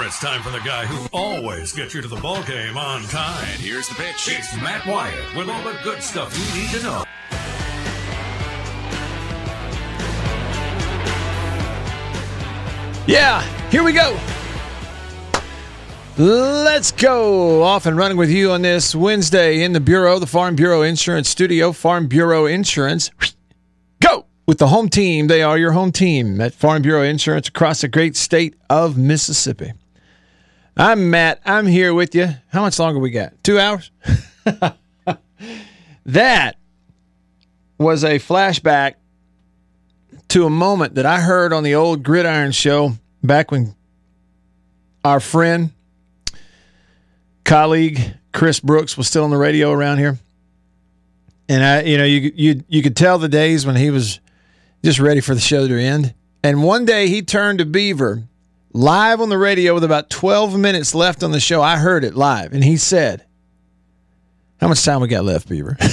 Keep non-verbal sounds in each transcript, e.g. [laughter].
Now it's time for the guy who always gets you to the ball game on time. And here's the pitch. It's Matt Wyatt with all the good stuff you need to know. Yeah, here we go. Let's go off and running with you on this Wednesday in the Bureau, the Farm Bureau Insurance Studio, Farm Bureau Insurance. [sniffs] Go with the home team. They are your home team at Farm Bureau Insurance across the great state of Mississippi. I'm Matt. I'm here with you. How much longer we got? Two hours? [laughs] that was a flashback to a moment that I heard on the old Gridiron show back when our friend, colleague Chris Brooks was still on the radio around here. And I, you know, you you you could tell the days when he was just ready for the show to end. And one day he turned to Beaver live on the radio with about 12 minutes left on the show. I heard it live, and he said, "How much time we got left, Beaver?" [laughs]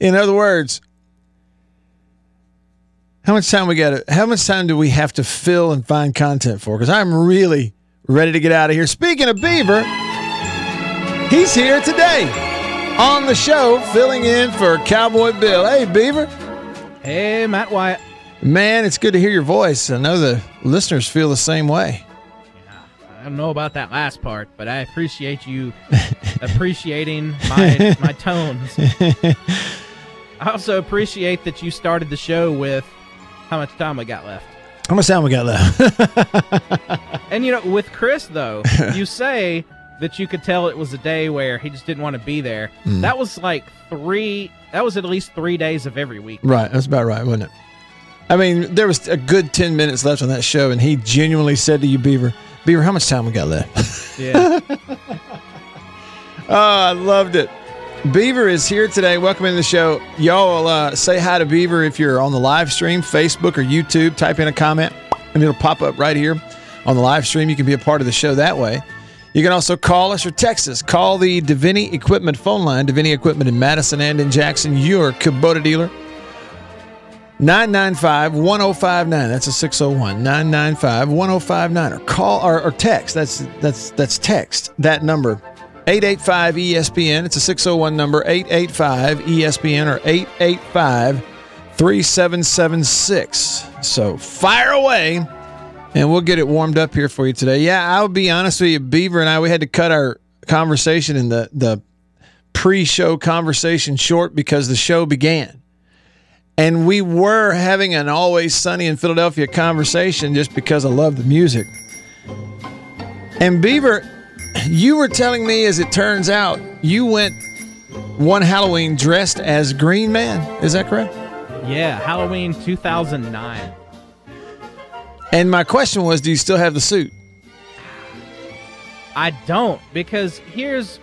In other words, how much time we got? How much time do we have to fill and find content for? Because I'm really ready to get out of here. Speaking of Beaver, he's here today on the show, filling in for Cowboy Bill. Hey, Beaver. Hey, Matt Wyatt. Man, it's good to hear your voice. I know the listeners feel the same way. Yeah, I don't know about that last part, but I appreciate you [laughs] appreciating my my [laughs] tones. I also appreciate that you started the show with how much time we got left. How much time we got left? [laughs] and you know, with Chris though, you say that you could tell it was a day where he just didn't want to be there. Mm. That was like three. That was at least three days of every week. Right, that's about right, wasn't it? I mean, there was a good ten minutes left on that show, and he genuinely said to you, Beaver, Beaver, how much time we got left? Yeah. [laughs] oh, I loved it. Beaver is here today. Welcome into the show. Y'all uh, say hi to Beaver if you're on the live stream, Facebook or YouTube. Type in a comment and it'll pop up right here on the live stream. You can be a part of the show that way. You can also call us or text us. Call the Deviney Equipment phone line, Deviney Equipment in Madison and in Jackson, your Kubota dealer. 995 1059. That's a 601 995 1059. Or call or, or text. That's that's that's text that number 885 ESPN. It's a 601 number, 885 ESPN or 885 3776. So fire away and we'll get it warmed up here for you today. Yeah, I'll be honest with you, Beaver and I, we had to cut our conversation in the, the pre show conversation short because the show began. And we were having an always sunny in Philadelphia conversation just because I love the music. And Beaver, you were telling me, as it turns out, you went one Halloween dressed as Green Man. Is that correct? Yeah, Halloween 2009. And my question was, do you still have the suit? I don't, because here's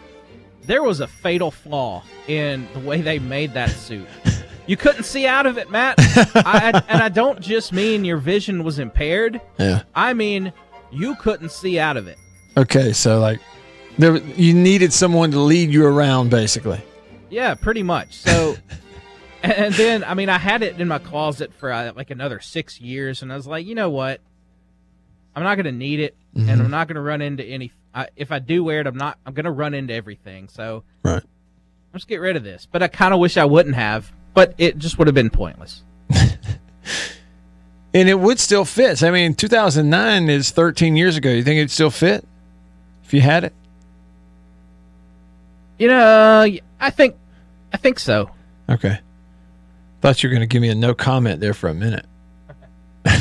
there was a fatal flaw in the way they made that suit. You couldn't see out of it, Matt. [laughs] I, and I don't just mean your vision was impaired. Yeah. I mean you couldn't see out of it. Okay, so like there you needed someone to lead you around basically. Yeah, pretty much. So [laughs] and then I mean I had it in my closet for uh, like another 6 years and I was like, "You know what? I'm not going to need it mm-hmm. and I'm not going to run into any I, if I do wear it, I'm not I'm going to run into everything." So Right. Let's get rid of this. But I kind of wish I wouldn't have, but it just would have been pointless. [laughs] and it would still fit. I mean, 2009 is 13 years ago. You think it'd still fit if you had it? You know, I think, I think so. Okay. Thought you were going to give me a no comment there for a minute. [laughs]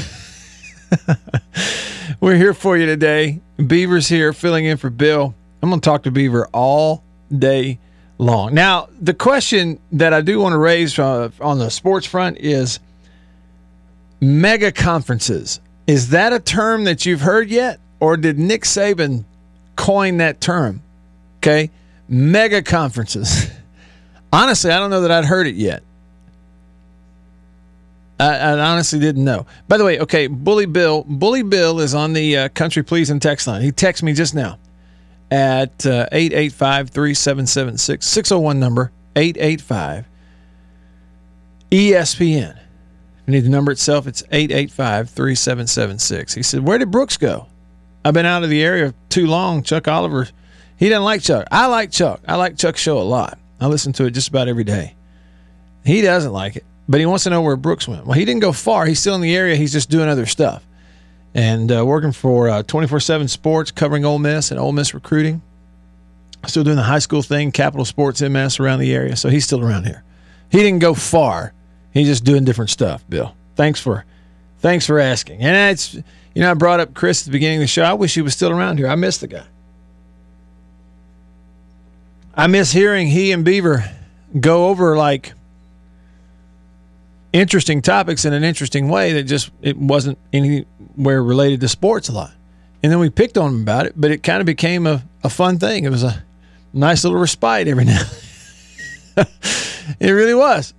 We're here for you today. Beaver's here filling in for Bill. I'm going to talk to Beaver all day long. Now, the question that I do want to raise uh, on the sports front is mega conferences. Is that a term that you've heard yet? Or did Nick Saban coin that term? Okay mega conferences. [laughs] honestly, I don't know that I'd heard it yet. I, I, honestly didn't know. By the way, okay, Bully Bill. Bully Bill is on the uh, Country Pleasing text line. He texted me just now at uh, 885 3776, 601 number 885 ESPN. You need the number itself, it's 885 3776. He said, Where did Brooks go? I've been out of the area too long. Chuck Oliver, he doesn't like Chuck. I like Chuck. I like Chuck's show a lot. I listen to it just about every day. He doesn't like it, but he wants to know where Brooks went. Well, he didn't go far. He's still in the area. He's just doing other stuff and uh, working for 24 7 Sports, covering Ole Miss and Ole Miss recruiting. Still doing the high school thing, Capital Sports MS around the area. So he's still around here. He didn't go far. He's just doing different stuff, Bill. Thanks for thanks for asking. And it's you know, I brought up Chris at the beginning of the show. I wish he was still around here. I miss the guy. I miss hearing he and Beaver go over like interesting topics in an interesting way that just it wasn't anywhere related to sports a lot. And then we picked on him about it, but it kind of became a, a fun thing. It was a nice little respite every [laughs] now. it really was.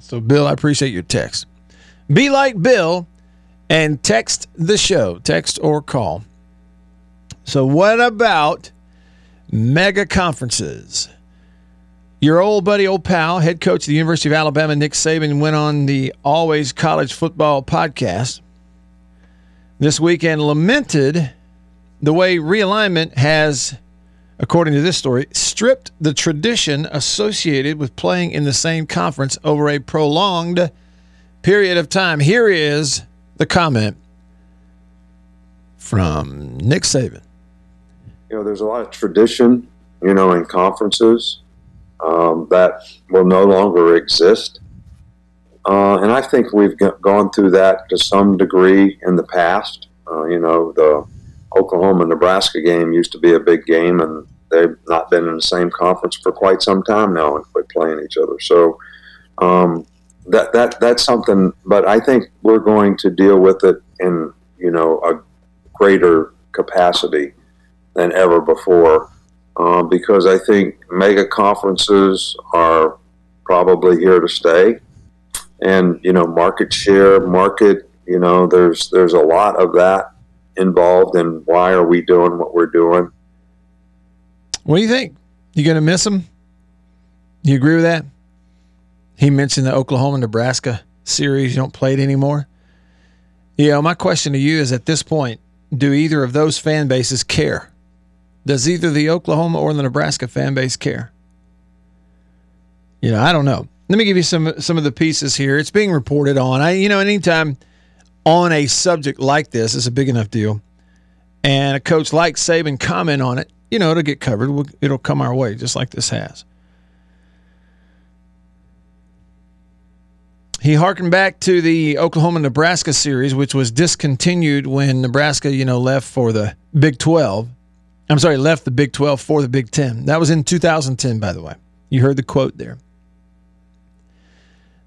So, Bill, I appreciate your text. Be like Bill and text the show, text or call. So, what about mega conferences? Your old buddy, old pal, head coach of the University of Alabama, Nick Saban, went on the Always College Football podcast this weekend, lamented the way realignment has, according to this story, stripped the tradition associated with playing in the same conference over a prolonged period of time. Here is the comment from Nick Saban. You know, there's a lot of tradition, you know, in conferences um, that will no longer exist. Uh, and I think we've gone through that to some degree in the past. Uh, you know, the Oklahoma Nebraska game used to be a big game, and they've not been in the same conference for quite some time now and quit playing each other. So um, that that that's something. But I think we're going to deal with it in you know a greater capacity than ever before, uh, because I think mega conferences are probably here to stay, and you know market share, market. You know, there's there's a lot of that involved in why are we doing what we're doing. What do you think? You gonna miss him You agree with that? He mentioned the Oklahoma Nebraska series. You don't play it anymore. You know, my question to you is at this point, do either of those fan bases care? Does either the Oklahoma or the Nebraska fan base care? You know, I don't know. Let me give you some some of the pieces here. It's being reported on. I you know, anytime on a subject like this it's a big enough deal, and a coach like Saban comment on it, you know, it'll get covered. It'll come our way, just like this has. He harkened back to the Oklahoma Nebraska series, which was discontinued when Nebraska, you know, left for the Big 12. I'm sorry, left the Big 12 for the Big 10. That was in 2010, by the way. You heard the quote there.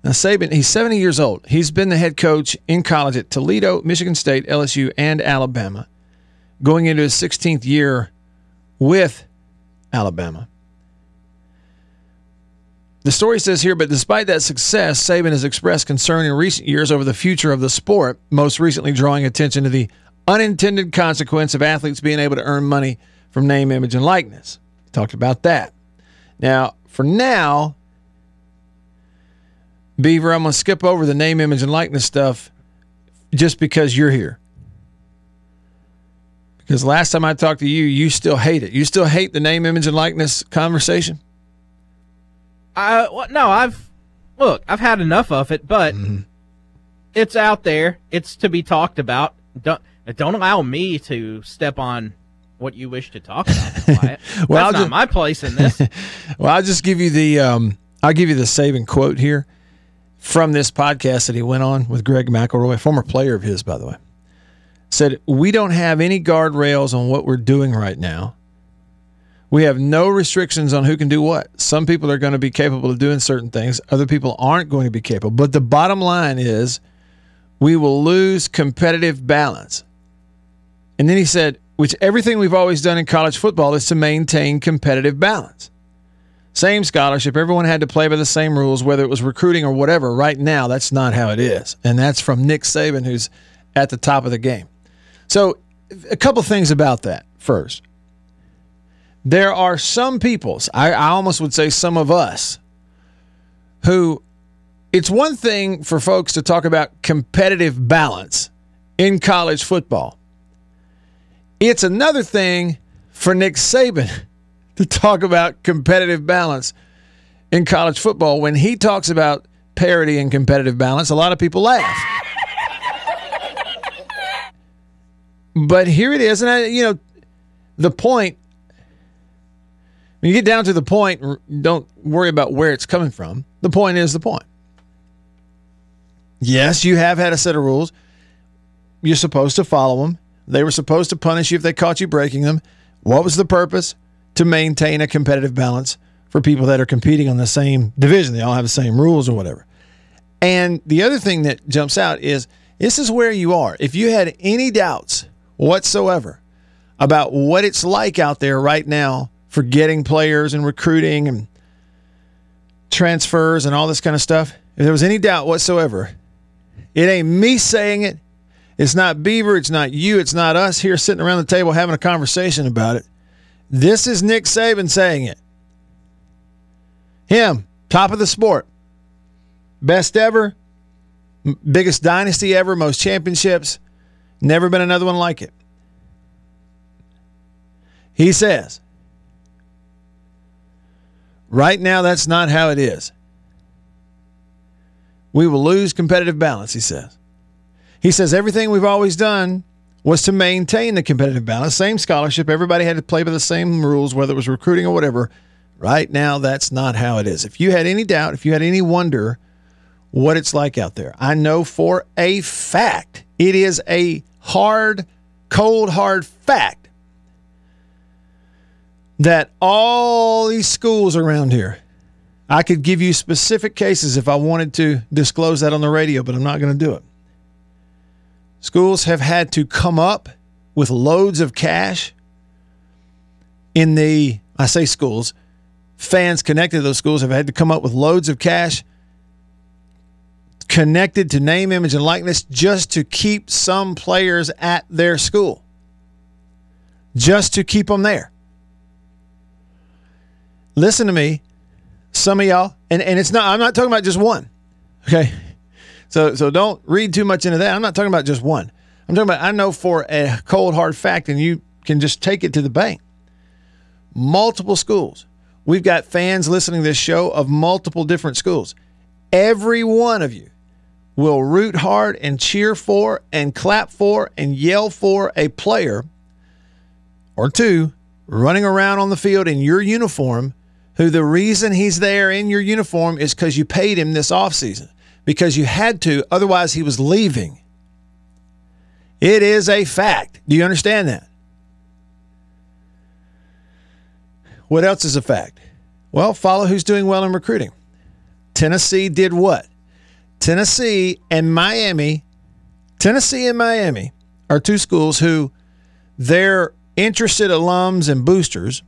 Now, Saban, he's 70 years old. He's been the head coach in college at Toledo, Michigan State, LSU, and Alabama, going into his 16th year with Alabama. The story says here, but despite that success, Saban has expressed concern in recent years over the future of the sport, most recently drawing attention to the unintended consequence of athletes being able to earn money from name, image, and likeness. Talked about that. Now, for now, Beaver, I'm going to skip over the name, image, and likeness stuff just because you're here. Because last time I talked to you, you still hate it. You still hate the name, image, and likeness conversation? I well, no, I've look, I've had enough of it, but mm-hmm. it's out there. It's to be talked about. Don't don't allow me to step on what you wish to talk about. [laughs] well, That's I'll not just, my place in this. [laughs] well, I'll just give you the um, I'll give you the Saban quote here from this podcast that he went on with Greg McElroy, former player of his, by the way. Said, We don't have any guardrails on what we're doing right now. We have no restrictions on who can do what. Some people are going to be capable of doing certain things, other people aren't going to be capable. But the bottom line is we will lose competitive balance. And then he said, which everything we've always done in college football is to maintain competitive balance. Same scholarship, everyone had to play by the same rules, whether it was recruiting or whatever. Right now, that's not how it is. And that's from Nick Saban, who's at the top of the game. So, a couple things about that first there are some peoples, I, I almost would say some of us, who it's one thing for folks to talk about competitive balance in college football. It's another thing for Nick Saban to talk about competitive balance in college football. When he talks about parity and competitive balance, a lot of people laugh. but here it is, and I, you know, the point. When you get down to the point, don't worry about where it's coming from. The point is the point. Yes, you have had a set of rules. You're supposed to follow them. They were supposed to punish you if they caught you breaking them. What was the purpose? To maintain a competitive balance for people that are competing on the same division. They all have the same rules or whatever. And the other thing that jumps out is this is where you are. If you had any doubts whatsoever about what it's like out there right now for getting players and recruiting and transfers and all this kind of stuff, if there was any doubt whatsoever, it ain't me saying it. It's not Beaver. It's not you. It's not us here sitting around the table having a conversation about it. This is Nick Saban saying it. Him, top of the sport. Best ever, biggest dynasty ever, most championships. Never been another one like it. He says, right now, that's not how it is. We will lose competitive balance, he says. He says everything we've always done was to maintain the competitive balance. Same scholarship. Everybody had to play by the same rules, whether it was recruiting or whatever. Right now, that's not how it is. If you had any doubt, if you had any wonder what it's like out there, I know for a fact it is a hard, cold, hard fact that all these schools around here, I could give you specific cases if I wanted to disclose that on the radio, but I'm not going to do it. Schools have had to come up with loads of cash in the, I say schools, fans connected to those schools have had to come up with loads of cash connected to name, image, and likeness just to keep some players at their school, just to keep them there. Listen to me, some of y'all, and, and it's not, I'm not talking about just one, okay? So, so don't read too much into that. I'm not talking about just one. I'm talking about, I know for a cold, hard fact, and you can just take it to the bank. Multiple schools. We've got fans listening to this show of multiple different schools. Every one of you will root hard and cheer for and clap for and yell for a player or two running around on the field in your uniform who the reason he's there in your uniform is because you paid him this offseason because you had to, otherwise, he was leaving. It is a fact. Do you understand that? What else is a fact? Well, follow who's doing well in recruiting. Tennessee did what? Tennessee and Miami, Tennessee and Miami are two schools who their interested alums and boosters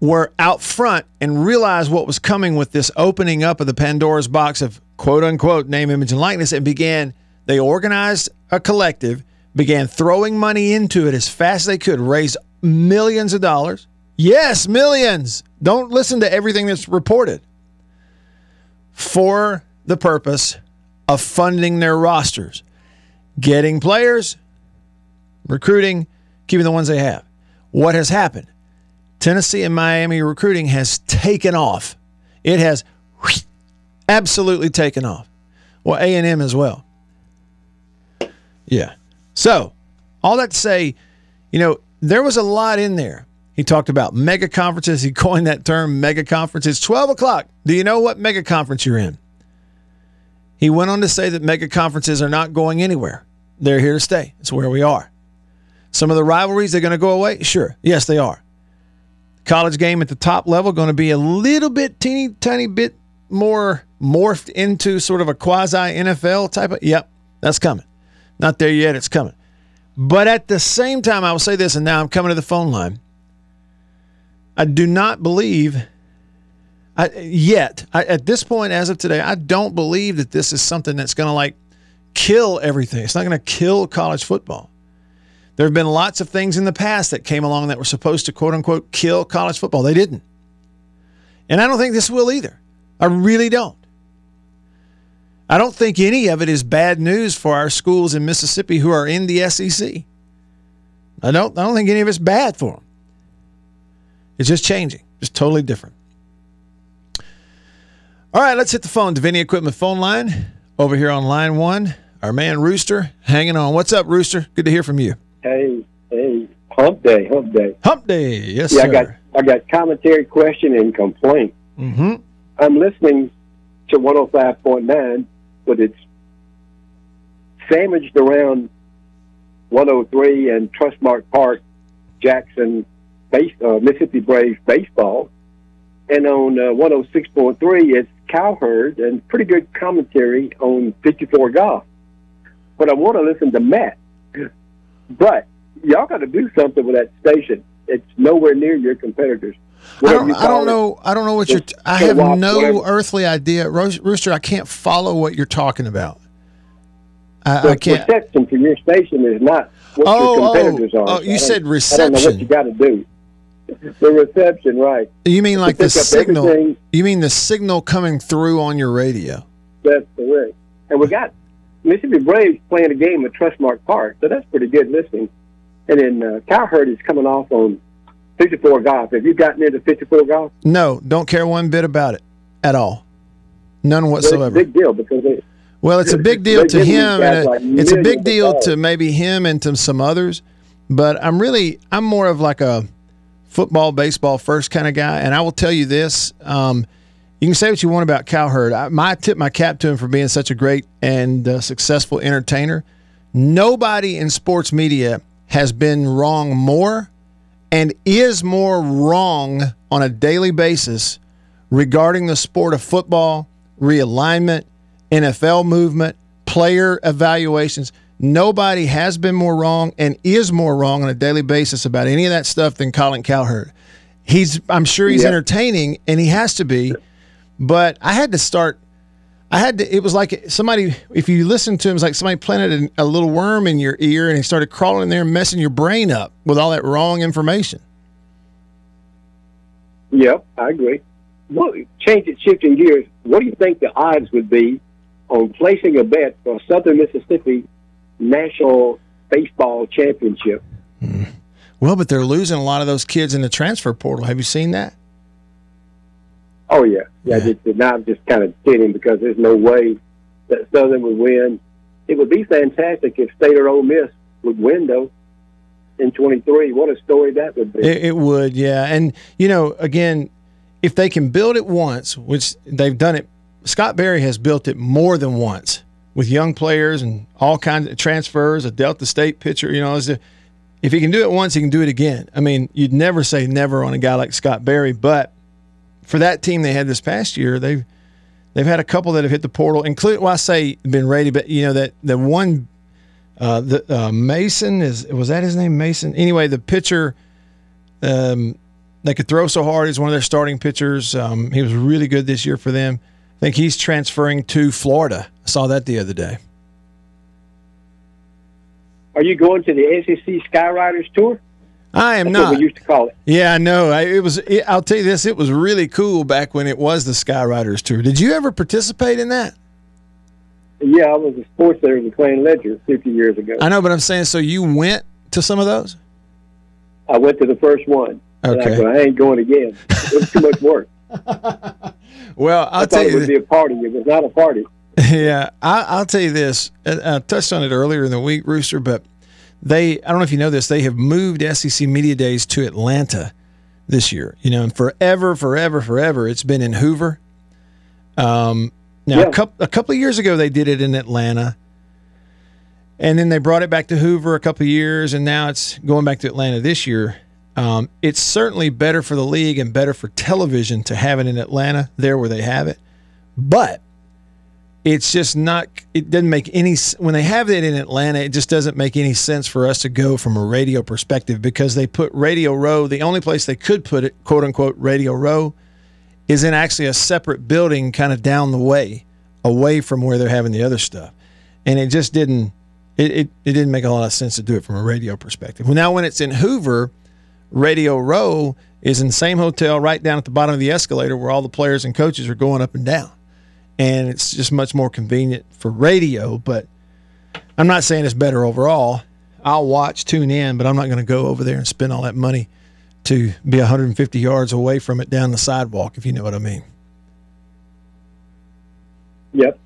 were out front and realized what was coming with this opening up of the Pandora's box of quote unquote name, image, and likeness and began, they organized a collective, began throwing money into it as fast as they could, raise millions of dollars. Yes, millions. Don't listen to everything that's reported. For the purpose of funding their rosters, getting players, recruiting, keeping the ones they have. What has happened? Tennessee and Miami recruiting has taken off. It has absolutely taken off. Well, A and M as well. Yeah. So, all that to say, you know, there was a lot in there. He talked about mega conferences. He coined that term, mega conferences. 12 o'clock. Do you know what mega conference you're in? He went on to say that mega conferences are not going anywhere. They're here to stay. It's where we are. Some of the rivalries, they're going to go away? Sure. Yes, they are college game at the top level going to be a little bit teeny tiny bit more morphed into sort of a quasi NFL type of yep that's coming. Not there yet it's coming. But at the same time I will say this and now I'm coming to the phone line. I do not believe I, yet I, at this point as of today I don't believe that this is something that's going to like kill everything. It's not going to kill college football there have been lots of things in the past that came along that were supposed to quote unquote kill college football. They didn't. And I don't think this will either. I really don't. I don't think any of it is bad news for our schools in Mississippi who are in the SEC. I don't. I don't think any of it's bad for them. It's just changing, just totally different. All right, let's hit the phone. Deviney Equipment phone line over here on line one. Our man Rooster hanging on. What's up, Rooster? Good to hear from you. Hey, hey, hump day, hump day. Hump day, yes, yeah, sir. I got I got commentary, question, and complaint. mm-hmm. I'm listening to 105.9, but it's sandwiched around 103 and Trustmark Park, Jackson, base, uh, Mississippi Braves baseball, and on uh, 106.3 it's Cowherd and pretty good commentary on 54 golf. But I want to listen to Matt. But y'all got to do something with that station. It's nowhere near your competitors. I don't. I don't know. I don't know what you're. T- I have what- no whatever. earthly idea, Rooster. I can't follow what you're talking about. I, I can't. reception for your station is not what Oh, your oh, competitors are. oh, you said I don't know reception. what you got to do. The reception, right? You mean like the signal? everything. You mean the signal coming through on your radio? That's correct. And we got Mississippi Braves playing a game at Trustmark Park, so that's pretty good listening. And then uh, Cowherd is coming off on 54 golf. Have you gotten into 54 golf? No, don't care one bit about it at all. None Well, it's a whatsoever. big deal because it, Well, it's a big deal to him, and like it's a big deal to maybe him and to some others. But I'm really, I'm more of like a football, baseball first kind of guy. And I will tell you this: um, you can say what you want about Cowherd. I, my tip my cap to him for being such a great and uh, successful entertainer. Nobody in sports media has been wrong more and is more wrong on a daily basis regarding the sport of football, realignment, NFL movement, player evaluations. Nobody has been more wrong and is more wrong on a daily basis about any of that stuff than Colin Cowherd. He's I'm sure he's Yeah. entertaining and he has to be, but I had to start I had to it was like somebody if you listen to him it's like somebody planted a, a little worm in your ear and he started crawling in there and messing your brain up with all that wrong information. Yep, I agree. Well, change it, shifting gears. What do you think the odds would be on placing a bet for Southern Mississippi National Baseball Championship? Hmm. Well, but they're losing a lot of those kids in the transfer portal. Have you seen that? Oh yeah, yeah. Yeah. Just, now I'm just kind of kidding because there's no way that Southern would win. It would be fantastic if State or Ole Miss would win though in 23. What a story that would be. It, it would, yeah. And you know, again, if they can build it once, which they've done it, Scott Berry has built it more than once with young players and all kinds of transfers. A Delta State pitcher, you know, if he can do it once, he can do it again. I mean, you'd never say never on a guy like Scott Berry, but for that team they had this past year, they've they've had a couple that have hit the portal, including well, I say been ready, but you know that the one uh, the uh, Mason is was that his name Mason? Anyway, the pitcher um, they could throw so hard. He's one of their starting pitchers. Um, he was really good this year for them. I think he's transferring to Florida. I saw that the other day. Are you going to the SEC Skywriters tour? I am That's what not. we used to call it. Yeah, I know. I, it was. It, I'll tell you this. It was really cool back when it was the Skywriters tour. Did you ever participate in that? Yeah, I was a sports editor in Clarion Ledger 50 years ago. I know, but I'm saying. So you went to some of those? I went to the first one. I, Okay. said, I ain't going again. It was too much work. [laughs] Well, I'll I tell thought it you. would be a party. It was not a party. [laughs] Yeah, I, I'll tell you this. I, I touched on it earlier in the week, Rooster, but they, I don't know if you know this, they have moved SEC Media Days to Atlanta this year. You know, and forever, forever, forever, it's been in Hoover. Um, now, Yeah. a, couple, a couple of years ago, they did it in Atlanta. And then they brought it back to Hoover a couple of years, and now it's going back to Atlanta this year. Um, it's certainly better for the league and better for television to have it in Atlanta, there where they have it. But it's just not it doesn't make any when they have it in Atlanta it just doesn't make any sense for us to go from a radio perspective because they put Radio Row the only place they could put it quote unquote Radio Row is in actually a separate building kind of down the way away from where they're having the other stuff and it just didn't it, it, it didn't make a lot of sense to do it from a radio perspective well now when it's in Hoover Radio Row is in the same hotel right down at the bottom of the escalator where all the players and coaches are going up and down. And it's just much more convenient for radio, but I'm not saying it's better overall. I'll watch, tune in, but I'm not going to go over there and spend all that money to be 150 yards away from it down the sidewalk, if you know what I mean. Yep.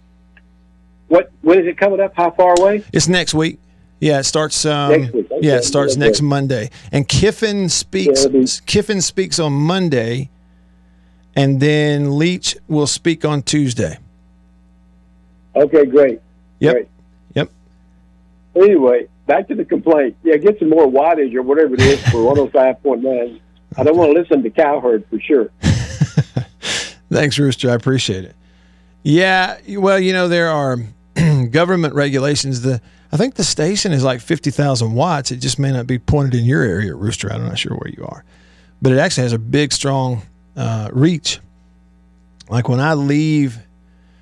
What? When is it coming up? How far away? It's next week. Yeah, it starts. Um, Next week, okay. Yeah, it starts Okay. next Monday. And Kiffin speaks. Yeah, be- Kiffin speaks on Monday, and then Leach will speak on Tuesday. Okay, great. Yep. Great. Yep. Anyway, back to the complaint. Yeah, get some more wattage or whatever it is for [laughs] 105.9. I don't want to listen to Cowherd for sure. [laughs] Thanks, Rooster. I appreciate it. Yeah, well, you know there are [clears throat] government regulations. The I think the station is like fifty thousand watts. It just may not be pointed in your area, Rooster. I'm not sure where you are, but it actually has a big, strong uh, reach. Like when I leave,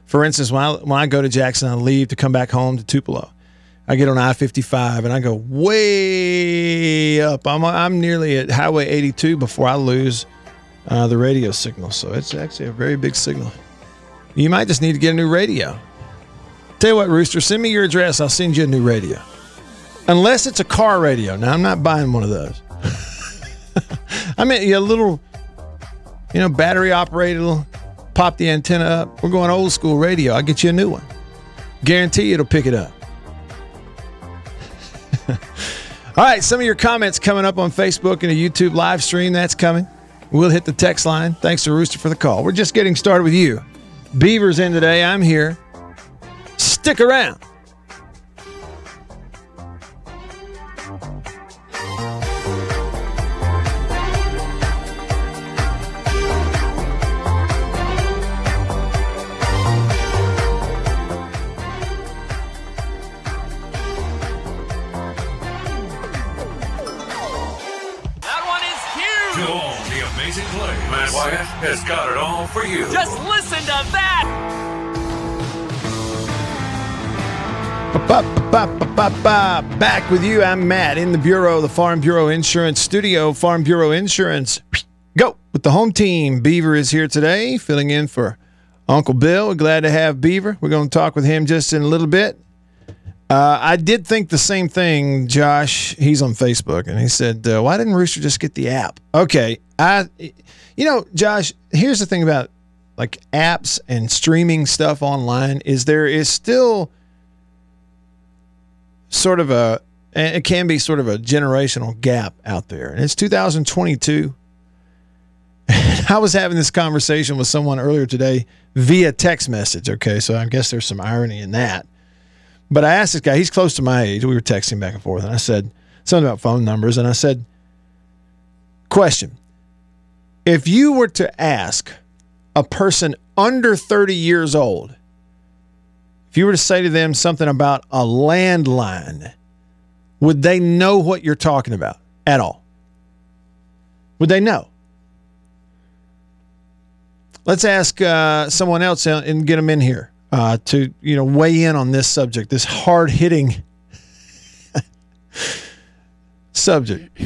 for instance, when I when I go to Jackson, I leave to come back home to Tupelo. I get on I fifty five and I go way up. I'm I'm nearly at Highway eighty two before I lose uh, the radio signal. So it's actually a very big signal. You might just need to get a new radio. Tell you what, Rooster, send me your address. I'll send you a new radio. Unless it's a car radio. Now, I'm not buying one of those. [laughs] I mean, a little, you know, battery operated, pop the antenna up. We're going old school radio. I'll get you a new one. Guarantee it'll pick it up. [laughs] All right, some of your comments coming up on Facebook and a YouTube live stream. That's coming. We'll hit the text line. Thanks to Rooster for the call. We're just getting started with you. Beaver's in today. I'm here. Stick around. Back with you. I'm Matt in the Bureau, the Farm Bureau Insurance Studio. Farm Bureau Insurance. Go with the home team. Beaver is here today, filling in for Uncle Bill. We're glad to have Beaver. We're going to talk with him just in a little bit. Uh, I did think the same thing, Josh. He's on Facebook, and he said, uh, "Why didn't Rooster just get the app?" Okay, I, you know, Josh. Here's the thing about like apps and streaming stuff online is there is still sort of a it can be sort of a generational gap out there, and it's 2022. [laughs] I was having this conversation with someone earlier today via text message. Okay, so I guess there's some irony in that. But I asked this guy, he's close to my age. We were texting back and forth, and I said something about phone numbers. And I said, Question If you were to ask a person under 30 years old, if you were to say to them something about a landline, would they know what you're talking about at all? Would they know? Let's ask uh, someone else and get them in here uh, to you know weigh in on this subject, this hard hitting [laughs] subject.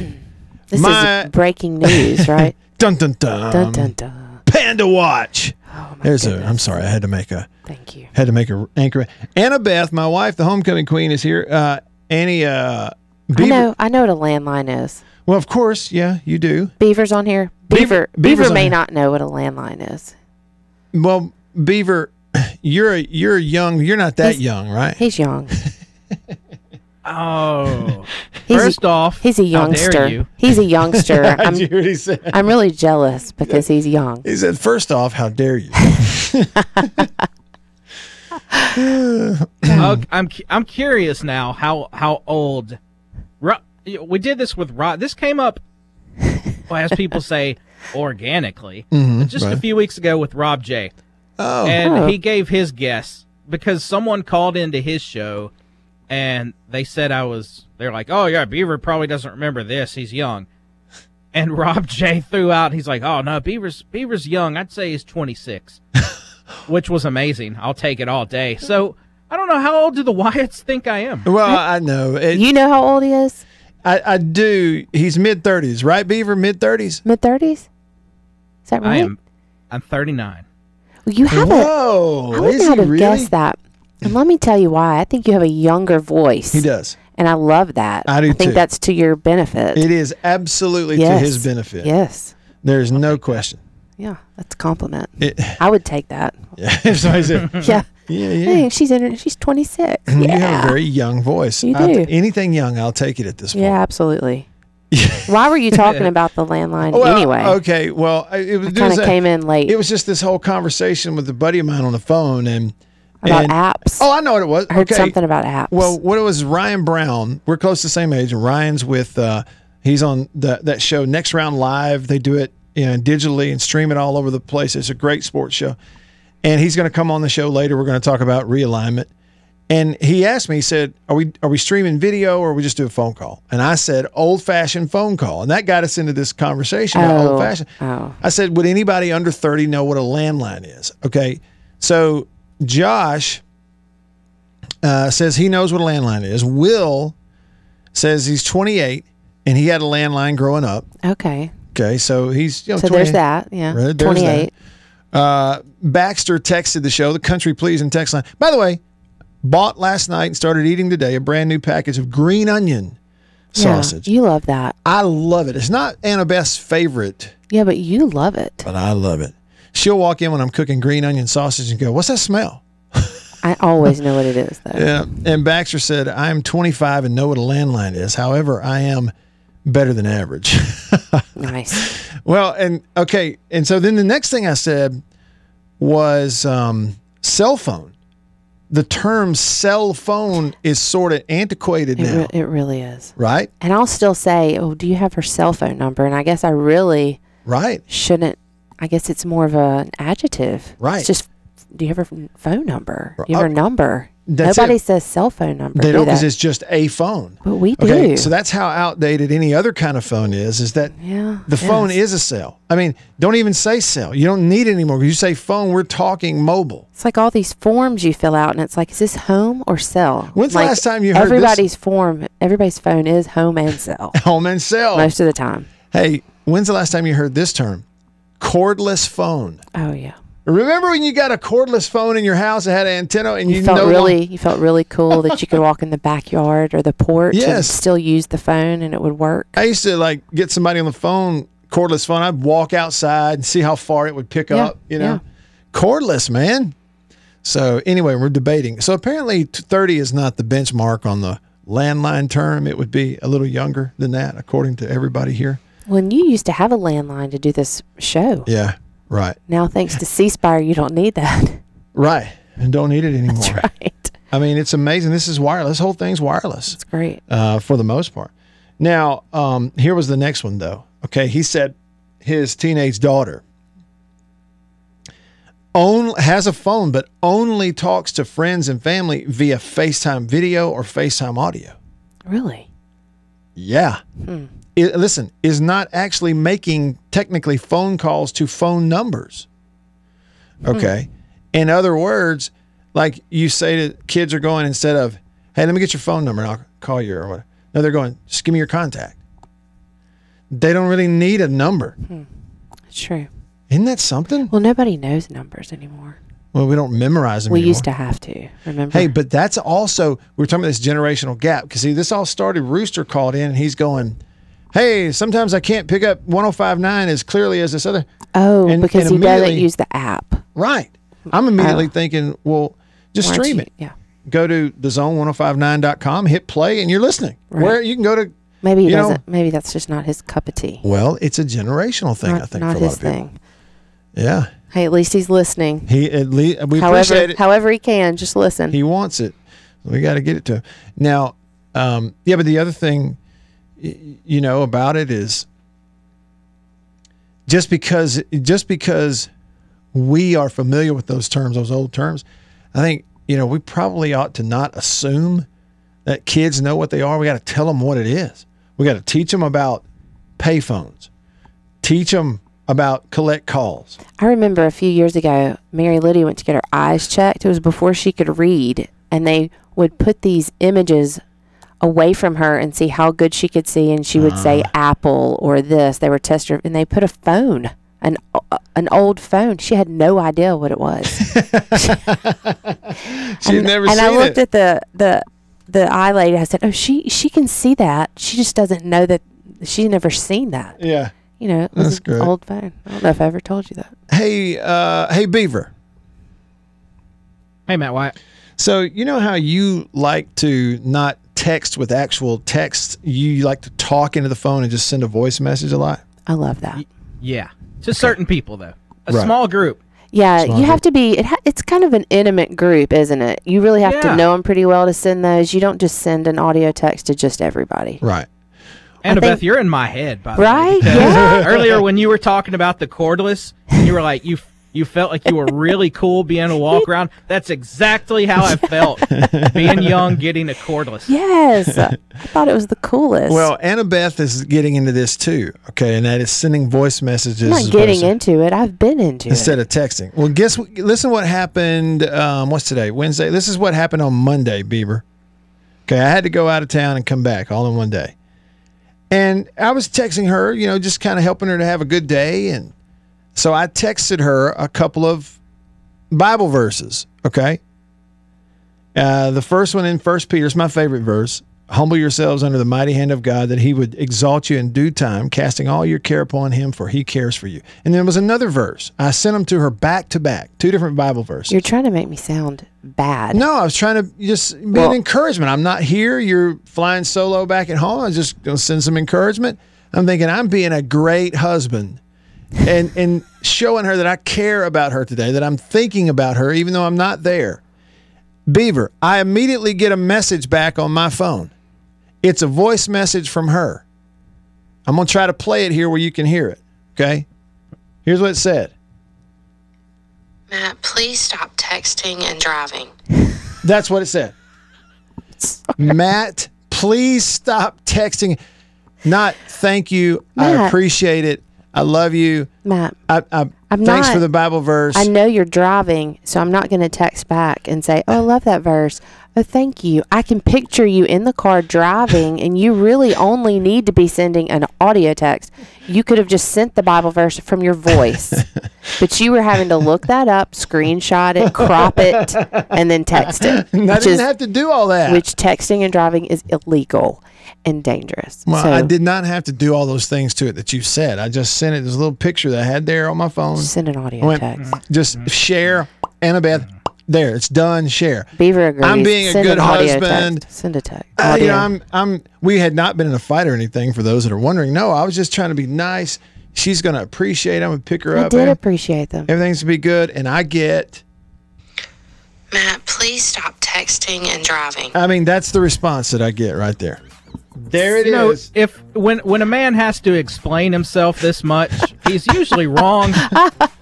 This My- is breaking news, right? [laughs] Dun dun dun. dun dun dun. Panda watch. Oh There's a. goodness. I'm sorry, I had to make a Thank you. had to make a anchor. Anna Beth, my wife, the homecoming queen, is here. Uh, Annie, uh, I Beaver. know. I know what a landline is. Well, of course, yeah, you do. Beaver's on here. Beaver- Beaver. Beaver, may not know what a landline is. Well, Beaver, [clears throat] you're a, you're young. You're not that He's- young, right? He's young. [laughs] Oh, [laughs] He's first off, He's a how dare youngster. you? He's a youngster. [laughs] I'm you he said? I'm really jealous because he's young. He said, first off, how dare you? [laughs] I'm I'm curious now how how old. We did this with Rob. This came up, well, as people say, organically, Mhm, just right. a few weeks ago with Rob J. Oh, and Oh. he gave his guess because someone called into his show and they said I was they're like, "Oh yeah, Beaver probably doesn't remember this. He's young." And [laughs] Rob J threw out, he's like, "Oh no, Beaver's Beaver's young. I'd say he's 26." [laughs] Which was amazing. I'll take it all day. So, I don't know how old do the Wyatts think I am? well, I know. It, You know how old he is? I, I do. He's mid thirties, right, Beaver? Mid thirties. Mid thirties? Is that right? I am. I'm 39. Well, you have a. Whoa! I would is not he have really? guessed that. And let me tell you why. I think you have a younger voice. He does. And I love that. I do I think too. that's to your benefit. It is absolutely to his benefit. Yes. There's no question. Yeah, that's a compliment. It, I would take that. [laughs] Yeah, if somebody said, [laughs] Yeah. yeah, yeah. Hey, she's in. She's 26. You have a very young voice. You do. anything young, I'll take it at this point. yeah, absolutely. [laughs] Why were you talking about the landline Well, anyway? Okay. Well, it was, kind of came in late It was just this whole conversation with a buddy of mine on the phone, and about and- apps. Oh, I know what it was. I heard okay. something about apps. Well, what it was Ryan Brown. We're close to the same age. and Ryan's with uh he's on the that show Next Round Live. They do it you know, digitally and stream it all over the place. It's a great sports show. And he's going to come on the show later. We're going to talk about realignment. And he asked me, he said, "Are we are we streaming video or we just do a phone call?" And I said, "Old fashioned phone call." And that got us into this conversation Oh, old fashioned. oh. I said, "Would anybody under 30 know what a landline is?" Okay. So Josh uh, says he knows what a landline is. Will says he's 28 and he had a landline growing up. okay. Okay, so he's you know So 20 there's that. Yeah. Right, there's 28. Uh, Baxter texted the show, the country pleasing text line. By the way, bought last night and started eating today a brand new package of green onion sausage. Yeah, you love that. I love it. It's not Annabeth's favorite, Yeah, but you love it. but I love it. She'll walk in when I'm cooking green onion sausage and go, "What's that smell?" [laughs] I always know what it is, though. Yeah. And Baxter said, I am 25 and know what a landline is. However, I am better than average. [laughs] Nice. well, and okay. And so then the next thing I said was um, cell phone. The term cell phone is sort of antiquated It, now, re- it really is. right? And I'll still say, oh, do you have her cell phone number? And I guess I really Right. shouldn't. I guess it's more of a, an adjective. Right. It's just, do you have a phone number? Do you have Uh, her number? that's Nobody it. says cell phone number. They do don't because it's just a phone. But we do. Okay. So that's how outdated any other kind of phone is, is that yeah. The phone yes. is a cell. I mean, don't even say cell. You don't need it anymore. You say phone, we're talking mobile. It's like all these forms you fill out, and it's like, is this home or cell? When's the last time you heard this? everybody's form? Everybody's phone is home and cell [laughs] Home and cell. most of the time. Hey, when's the last time you heard this term? Cordless phone. Oh yeah. Remember when you got a cordless phone in your house that had an antenna and you, You felt no really, you felt really cool that you could walk in the backyard or the porch and Yes. still use the phone and it would work. I used to like get somebody on the phone, cordless phone. I'd walk outside and see how far it would pick Yeah, up, you know. Cordless, man. So anyway, we're debating. So apparently 30 is not the benchmark on the landline term. It would be a little younger than that, according to everybody here. When you used to have a landline to do this show, Yeah, right. now thanks to C Spire, you don't need that. [laughs] Right. And don't need it anymore. That's right. I mean, it's amazing. This is wireless. This whole thing's wireless. It's great. uh, for the most part. Now, um, here was the next one, though. Okay, he said his teenage daughter own, has a phone, but only talks to friends and family via FaceTime video or FaceTime audio. Really? Yeah. It- listen, is not actually making technically phone calls to phone numbers. Hmm. Okay. In other words, like you say to kids are going instead of, hey, let me get your phone number and I'll call you or whatever. No, they're going, just give me your contact. They don't really need a number. Hmm. It's true. Isn't that something? Well, nobody knows numbers anymore. Well, we don't memorize them We anymore. used to have to. Remember? Hey, but that's also we're talking about this generational gap because see, this all started. Rooster called in and he's going, "Hey, sometimes I can't pick up 105.9 as clearly as this other." oh, and- because and he doesn't use the app. Right. I'm immediately Oh. thinking, well, just Why stream you- it. Yeah. Go to the zone1059.com, hit play, and you're listening. Right. Where you can go to. Maybe he doesn't. maybe that's just not his cup of tea. Well, it's a generational thing, not I think, not for a lot his of people. thing. Yeah. Hey, at least he's listening. He at least we however, appreciate it. however he can, just listen. He wants it. We got to get it to him. Now, um, yeah, but the other thing, you know, about it is just because just because we are familiar with those terms, those old terms, I think you know we probably ought to not assume that kids know what they are. We got to tell them what it is. We got to teach them about payphones, teach them about collect calls. I remember a few years ago, Mary Lydia went to get her eyes checked. It was before she could read, and they would put these images away from her and see how good she could see, and she would say apple or this. They were testing, and they put a phone, an uh, an old phone. She had no idea what it was. [laughs] [laughs] She'd and, never and I looked it. at the the the eye lady. I said, "Oh, she she can see that. She just doesn't know that. She's never seen that. yeah. You know, it was That's an great. old phone. I don't know if I ever told you that. Hey, uh, hey, Beaver. Hey, Matt Wyatt. So you know how you like to not text with actual text. You like to talk into the phone and just send a voice message a lot. I love that. Yeah. To certain people, though. A Right. small group. Yeah, Small you have to be. It ha- it's kind of an intimate group, isn't it? You really have Yeah. to know them pretty well to send those. You don't just send an audio text to just everybody. Right. Annabeth, think- you're in my head, by the Right? way. because Yeah. Earlier, when you were talking about the cordless, you were like, you you felt like you were really cool being a walk around. That's exactly how I felt being young, getting a cordless. Yes, I thought it was the coolest. Well, Annabeth is getting into this too. Okay, and that is sending voice messages I'm not getting to- into it. I've been into instead it. Instead of texting. Well, guess what- listen what happened. Um, what's today? Wednesday. This is what happened on Monday, Beaver. Okay, I had to go out of town and come back all in one day, and I was texting her, you know, just kind of helping her to have a good day, and so I texted her a couple of Bible verses. Okay, uh, the first one in First Peter is my favorite verse. Humble yourselves under the mighty hand of God, that He would exalt you in due time, casting all your care upon Him, for He cares for you. And there was another verse. I sent them to her back to back, two different Bible verses. You're trying to make me sound bad. no, I was trying to just be Well- an encouragement. I'm not here. You're flying solo back at home. I was just going to send some encouragement. I'm thinking I'm being a great husband and and showing her that I care about her today, that I'm thinking about her, even though I'm not there. Beaver, I immediately get a message back on my phone. It's a voice message from her. I'm going to try to play it here where you can hear it. Okay? Here's what it said. Matt, please stop texting and driving. [laughs] That's what it said. Matt, please stop texting. Not thank you. I appreciate it. I love you. Matt, I, I, I'm thanks not- for the Bible verse. I know you're driving, so I'm not going to text back and say, "Oh, I love that verse." Oh, thank you. I can picture you in the car driving, and you really only need to be sending an audio text. You could have just sent the Bible verse from your voice, [laughs] but you were having to look that up, screenshot it, crop it, and then text it. [laughs] I didn't is have to do all that. which texting and driving is illegal and dangerous. well, so I did not have to do all those things to it that you said. I just sent it. A little picture that I had there on my phone. send an audio went, text. just share, Annabeth. There, it's done. Share. Beaver agrees. I'm being a Send good an audio husband. Text. Send a text. Uh, Audio. you know, I'm, I'm. We had not been in a fight or anything. For those that are wondering, no, I was just trying to be nice. She's gonna appreciate. I'm gonna pick her I up. did man. appreciate them. Everything's going to be good, and I get. Matt, please stop texting and driving. I mean, that's the response that I get right there. There it is. You know, if when when a man has to explain himself this much, he's usually wrong. [laughs]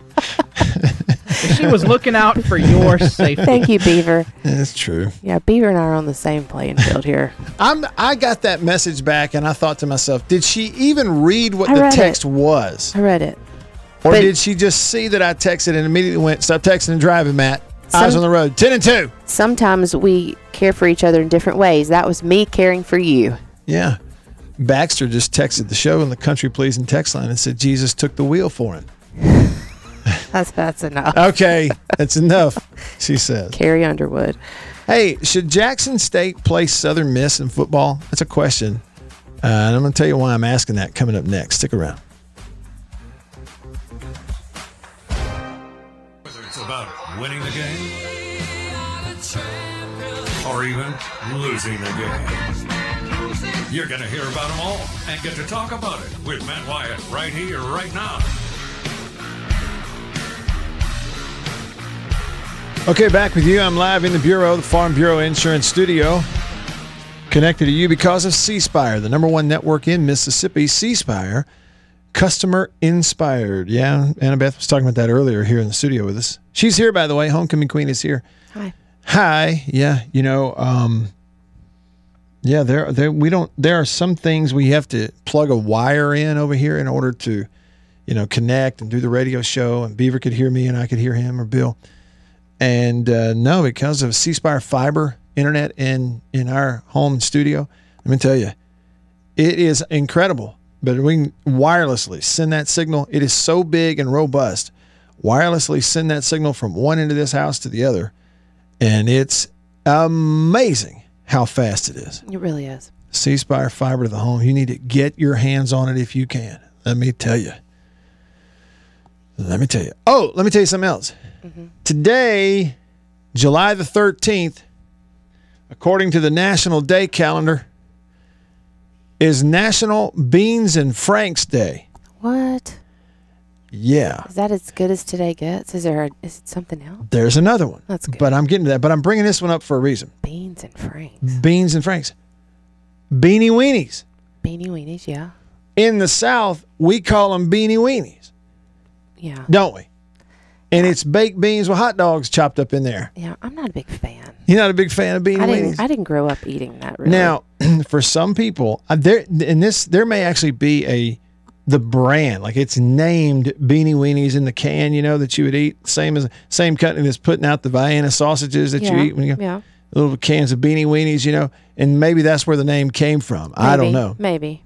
she was looking out for your safety. Thank you, Beaver. That's true. Yeah, Beaver and I are on the same playing field here. [laughs] I'm. I got that message back, and I thought to myself, did she even read what I the read it. text was, I read it. or But- did she just see that I texted and immediately went, "Stop texting and driving, Matt." Eyes Some- on the road. Ten and two. Sometimes we care for each other in different ways. That was me caring for you. Yeah. Baxter just texted the show in the country pleasing text line and said Jesus took the wheel for him. [laughs] [laughs] That's that's enough. Okay, that's enough, she says. Carrie Underwood. Hey, should Jackson State play Southern Miss in football? That's a question. Uh, and I'm going to tell you why I'm asking that coming up next. Stick around. Whether it's about winning the game or even losing the game. You're going to hear about them all and get to talk about it with Matt Wyatt right here, right now. Okay, back with you. I'm live in the Bureau, the Farm Bureau Insurance Studio. Connected to you because of C Spire, the number one network in Mississippi. C Spire, customer inspired. Yeah, Annabeth was talking about that earlier here in the studio with us. She's here, by the way. Homecoming Queen is here. Hi. Hi. Yeah, you know, um, yeah, there, there, we don't. There are some things we have to plug a wire in over here in order to, you know, connect and do the radio show. And Beaver could hear me, and I could hear him or Bill. And uh, no, because of C Spire fiber internet in in our home studio, Let me tell you, it is incredible. But we can wirelessly send that signal. It is so big and robust. Wirelessly send that signal from one end of this house to the other, and it's amazing how fast it is. It really is. C Spire fiber to the home. You need to get your hands on it if you can. Let me tell you. Let me tell you. Oh, let me tell you something else. Today, July the 13th, according to the National Day calendar, is National Beans and Franks Day. What? Yeah. Is that as good as today gets? Is there a, is it something else? There's another one. That's good. But I'm getting to that. But I'm bringing this one up for a reason. Beans and franks. Beans and Franks. Beanie Weenies. Beanie weenies, yeah. In the South, we call them beanie weenies. Yeah. don't we? And it's baked beans with hot dogs chopped up in there. Yeah. I'm not a big fan. You're not a big fan of beanie I weenies. didn't I didn't grow up eating that really. Now, [clears throat] for some people, uh, there and this there may actually be a the brand like it's named beanie weenies in the can, you know, that you would eat. Same as same company that's putting out the Vienna sausages that yeah, you eat when you go yeah. little cans of beanie weenies, you know, and maybe that's where the name came from. I don't know, Maybe.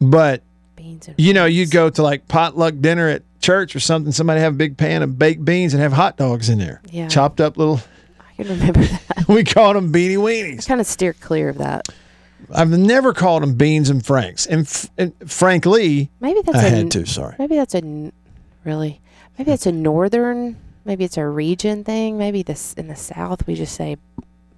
but Beans you know, you'd go to like potluck dinner at church or something. Somebody have a big pan of baked beans and have hot dogs in there, Yeah. chopped up little. I can remember that. [laughs] We called them beanie weenies. kind of steer clear of that. I've never called them beans and franks, and, f- and frankly, Maybe that's I a had to. Sorry. Maybe that's a really. Maybe it's a northern. Maybe it's a region thing. Maybe this in the south we just say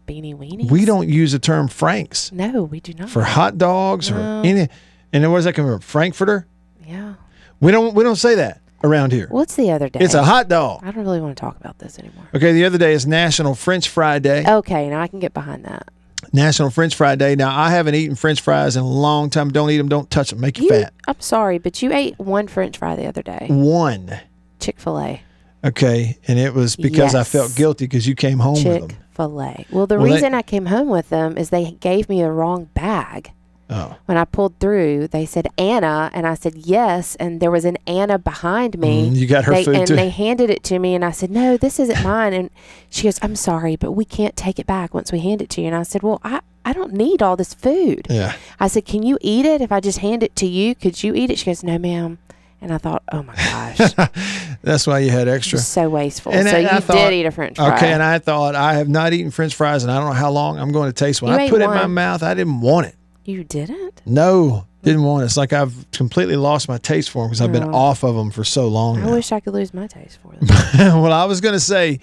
beanie weenies. We don't use the term franks No, we do not. for hot dogs or No. any. And where's that coming from? Frankfurter. yeah. We don't. We don't say that around here. What's the other day? It's a hot dog. I don't really want to talk about this anymore. Okay. The other day is National French Fry Day. Okay, now I can get behind that. National French Fry Day. Now I haven't eaten French fries in a long time. Don't eat them. Don't touch them. Make you, You, fat. I'm sorry, but you ate one French fry the other day. One. Chick Fil A. Okay, and it was because I felt guilty because you came home with them. Chick Fil A. Well, the Well, they- reason I came home with them is they gave me the wrong bag. Oh, When I pulled through, they said Anna, and I said yes, and there was an Anna behind me. Mm, you got her they, food and too. they handed it to me, and I said, "No, this isn't [laughs] mine." And she goes, "I'm sorry, but we can't take it back once we hand it to you." And I said, "Well, I I don't need all this food." yeah. I said, "Can you eat it if I just hand it to you? Could you eat it?" She goes, "No, ma'am." And I thought, "Oh my gosh, [laughs] That's why you had extra. so wasteful." And so you thought- did eat a French fry. Okay, and I thought I have not eaten French fries, and I don't know how long I'm going to taste one. You I put it in my mouth. I didn't want it. You didn't. No, didn't want it. It's like I've completely lost my taste for them because I've been Oh. off of them for so long. I now. wish I could lose my taste for them. [laughs] well, I was going to say,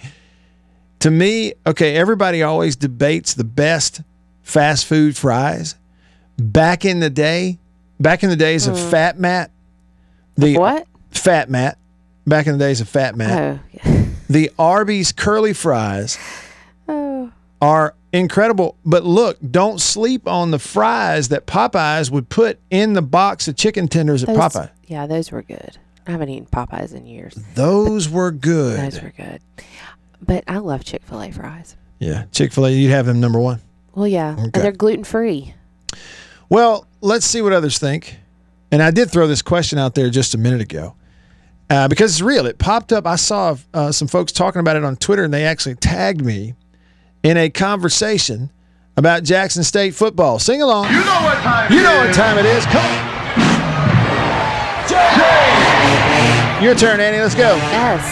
to me, okay, everybody always debates the best fast food fries. Back in the day, back in the days of hmm. Fat Matt, the what? Fat Matt, back in the days of Fat Matt, Oh, [laughs] the Arby's curly fries oh, are incredible. But look, don't sleep on the fries that Popeyes would put in the box of chicken tenders at those, Popeye. Yeah, those were good. I haven't eaten Popeyes in years. Those were good. Those were good. But I love Chick Fil A fries. yeah, Chick fil A, you'd have them number one. Well, yeah, Okay. and they're gluten free. Well, let's see what others think. And I did throw this question out there just a minute ago uh, because it's real. It popped up. I saw uh, some folks talking about it on Twitter, and they actually tagged me in a conversation about Jackson State football. Sing along. You know what time. You know what time it is. Come on. Your turn, Annie. Let's go. Yes.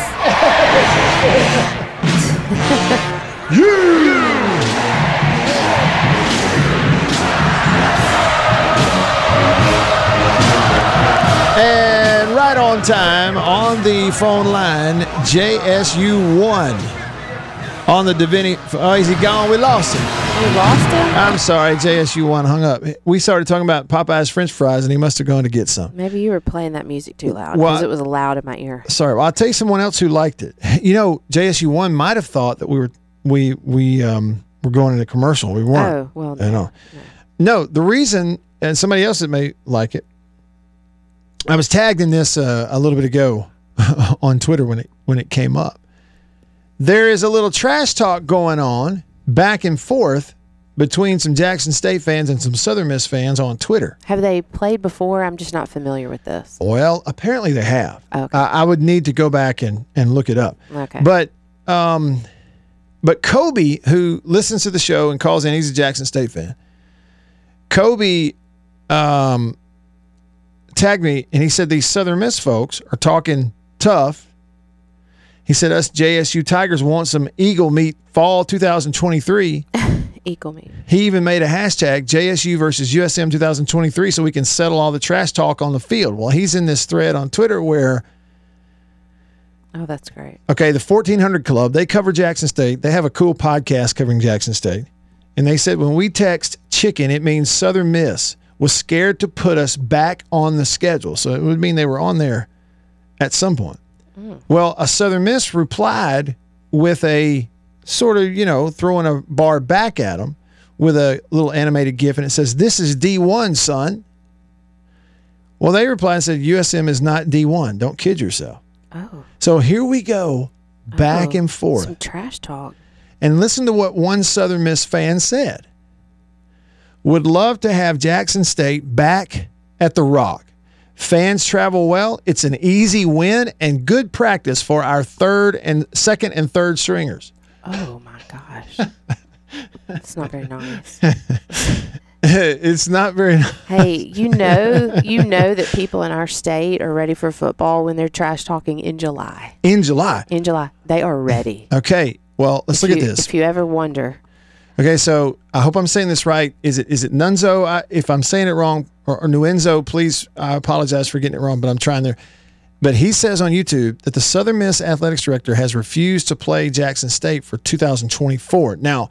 [laughs] you! And right on time on the phone line, JSU1 on the Divinity. Oh, is he gone? We lost him. We lost him. I'm sorry, JSU1 hung up. We started talking about Popeye's French fries, and he must have gone to get some. Maybe you were playing that music too loud Well, because it was loud in my ear. Sorry. Well, I'll tell you someone else who liked it. [laughs] You know, JSU1 might have thought that we were we we um were going into commercial. We weren't. Oh well, I know. No, the reason, and somebody else that may like it, I was tagged in this uh, a little bit ago [laughs] on Twitter when it when it came up. There is a little trash talk going on back and forth between some Jackson State fans and some Southern Miss fans on Twitter. Have they played before? I'm just not familiar with this. Well, apparently they have. Okay. I, I would need to go back and, and look it up. Okay. But um, but Kobe, who listens to the show and calls in, he's a Jackson State fan. Kobe um, tagged me and he said these Southern Miss folks are talking tough. He said us JSU Tigers want some Eagle meat fall 2023. [laughs] Eagle meat. He even made a hashtag JSU versus USM 2023 so we can settle all the trash talk on the field. Well, he's in this thread on Twitter where Oh, that's great. Okay, the 1400 Club, they cover Jackson State. They have a cool podcast covering Jackson State. And they said when we text chicken, it means Southern Miss was scared to put us back on the schedule. So it would mean they were on there at some point. Well, a Southern Miss replied with a sort of, you know, throwing a bar back at them with a little animated GIF, and it says, This is D1, son. Well, they replied and said, USM is not D1. Don't kid yourself. Oh. So here we go, back Oh, and forth. Some trash talk. And listen to what one Southern Miss fan said. Would love to have Jackson State back at the Rock. Fans travel well. It's an easy win and good practice for our third and second and third stringers. Oh my gosh. [laughs] It's not very nice. it's not very Hey, you know, you know that people in our state are ready for football when they're trash talking in July. in July. In July, they are ready. Okay. Well, let's If look at this. If you ever wonder, Okay, so I hope I'm saying this right. Is it is it Nunzo? I, if I'm saying it wrong, or, or Nuenzo, please, I apologize for getting it wrong, but I'm trying there. But he says on YouTube that the Southern Miss athletics director has refused to play Jackson State for 2024. Now,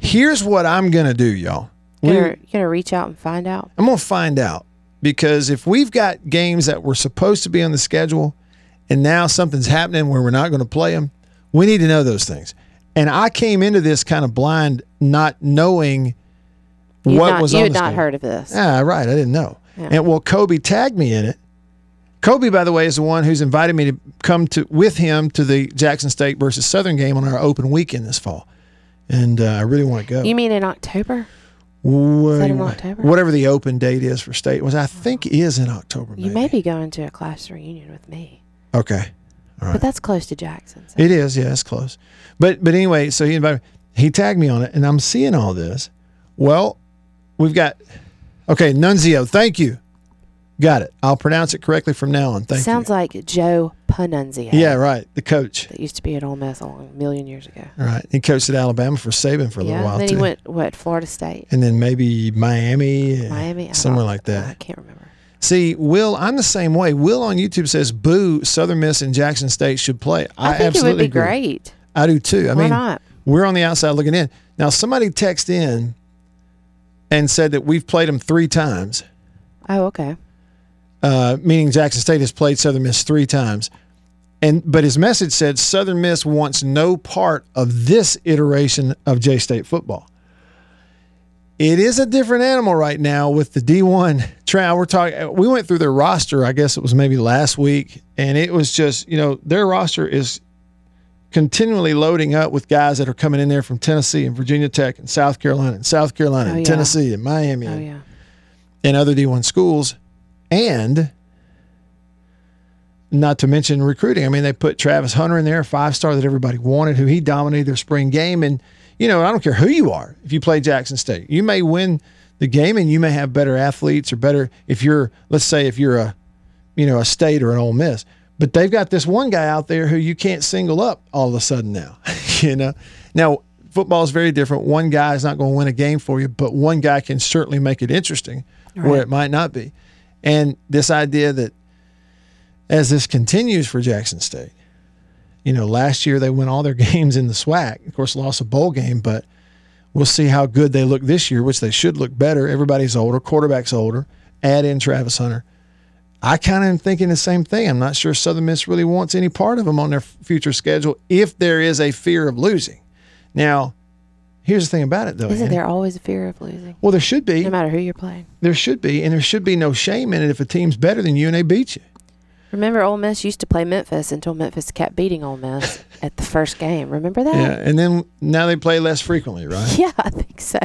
here's what I'm gonna do, y'all. You're gonna, gonna reach out and find out. I'm gonna find out because if we've got games that were supposed to be on the schedule, and now something's happening where we're not going to play them, we need to know those things. And I came into this kind of blind, not knowing You've what not, was you had not heard of this. Ah, right. I didn't know. Yeah. And well, Kobe tagged me in it. Kobe, by the way, is the one who's invited me to come to with him to the Jackson State versus Southern game on our open weekend this fall, and uh, I really want to go. You mean in October? In October? Whatever the open date is for state was, I think is in October. You may be going to a class reunion with me, Okay, all right. but that's close to Jackson. So. it is. Yeah, it's close. But but anyway, so he invited. He tagged me on it, and I'm seeing all this. Well, we've got okay, Nunzio. Thank you. Got it. I'll pronounce it correctly from now on. Thank Sounds you. like Joe Pannunzio. Yeah, right. The coach. That used to be at Ole Miss a long, million years ago. Right. He coached at Alabama for Saban for a yeah. little while and then too. he went what Florida State, and then maybe Miami, uh, Miami, somewhere like that. I can't remember. See, Will, I'm the same way. Will on YouTube says, "Boo, Southern Miss and Jackson State should play." I, think it would absolutely be agree. great. I do too. I Why mean, not? we're on the outside looking in. Now, somebody text in and said that we've played them three times, Oh, okay. uh, meaning Jackson State has played Southern Miss three times. And but his message said Southern Miss wants no part of this iteration of J State football. It is a different animal right now with the D1 trial. We're talking. We went through their roster. I guess it was maybe last week, and it was just you know their roster is continually loading up with guys that are coming in there from Tennessee and Virginia Tech and South Carolina and South Carolina Oh, and yeah. Tennessee and Miami Oh and, yeah. and other D1 schools, and not to mention recruiting. I mean, they put Travis Hunter in there, a five star that everybody wanted, who he dominated their spring game. And, you know, I don't care who you are if you play Jackson State. You may win the game and you may have better athletes or better if you're, let's say, if you're a, you know, a state or an Ole Miss. But they've got this one guy out there who you can't single up all of a sudden now. [laughs] you know, now football is very different. One guy is not going to win a game for you, but one guy can certainly make it interesting where it might not be. And this idea that as this continues for Jackson State, you know, last year they won all their [laughs] games in the SWAC. Of course, lost a bowl game, but we'll see how good they look this year, which they should look better. Everybody's older, quarterback's older. Add in Travis Hunter. I kind of am thinking the same thing. I'm not sure Southern Miss really wants any part of them on their future schedule if there is a fear of losing. Now, here's the thing about it, though. Isn't Ann. there always a fear of losing, Well, there should be. no matter who you're playing? There should be, and there should be no shame in it if a team's better than you and they beat you. Remember, Ole Miss used to play Memphis until Memphis kept beating Ole Miss [laughs] at the first game. Remember that? Yeah, and then now they play less frequently, right? [laughs] Yeah, I think so.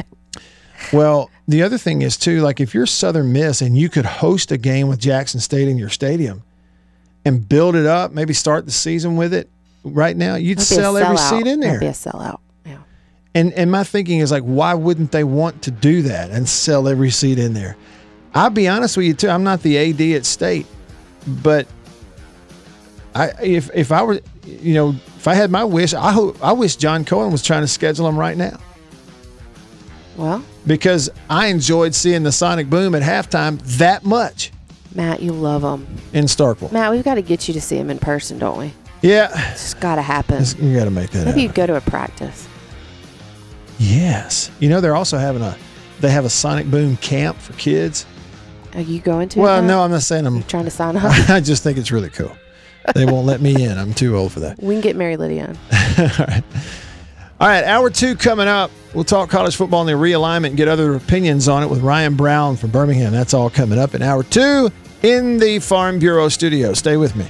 Well, the other thing is too, like if you're Southern Miss and you could host a game with Jackson State in your stadium and build it up, maybe start the season with it right now, you'd That'd sell every seat in That'd be a there. sellout. Yeah. And and my thinking is like, why wouldn't they want to do that and sell every seat in there? I'll be honest with you too. I'm not the AD at State, but I if if I were you know if I had my wish, I hope I wish John Cohen was trying to schedule them right now Well, because I enjoyed seeing the Sonic Boom at halftime that much Matt, you love them. in Starkville. Matt, we've got to get you to see them in person, don't we? Yeah, It's got to happen. it's- you got to make that Maybe you'd go to a practice. Yes, you know they're also having a they have a Sonic Boom camp for kids. Are you going to? Well, no, I'm not saying I'm. You trying to sign up? [laughs] I just think it's really cool. They won't let me in. I'm too old for that. we can get Mary Lydia in. [laughs] All right. All right, hour two coming up. We'll talk college football and the realignment and get other opinions on it with Ryan Brown from Birmingham. That's all coming up in hour two in the Farm Bureau studio. Stay with me.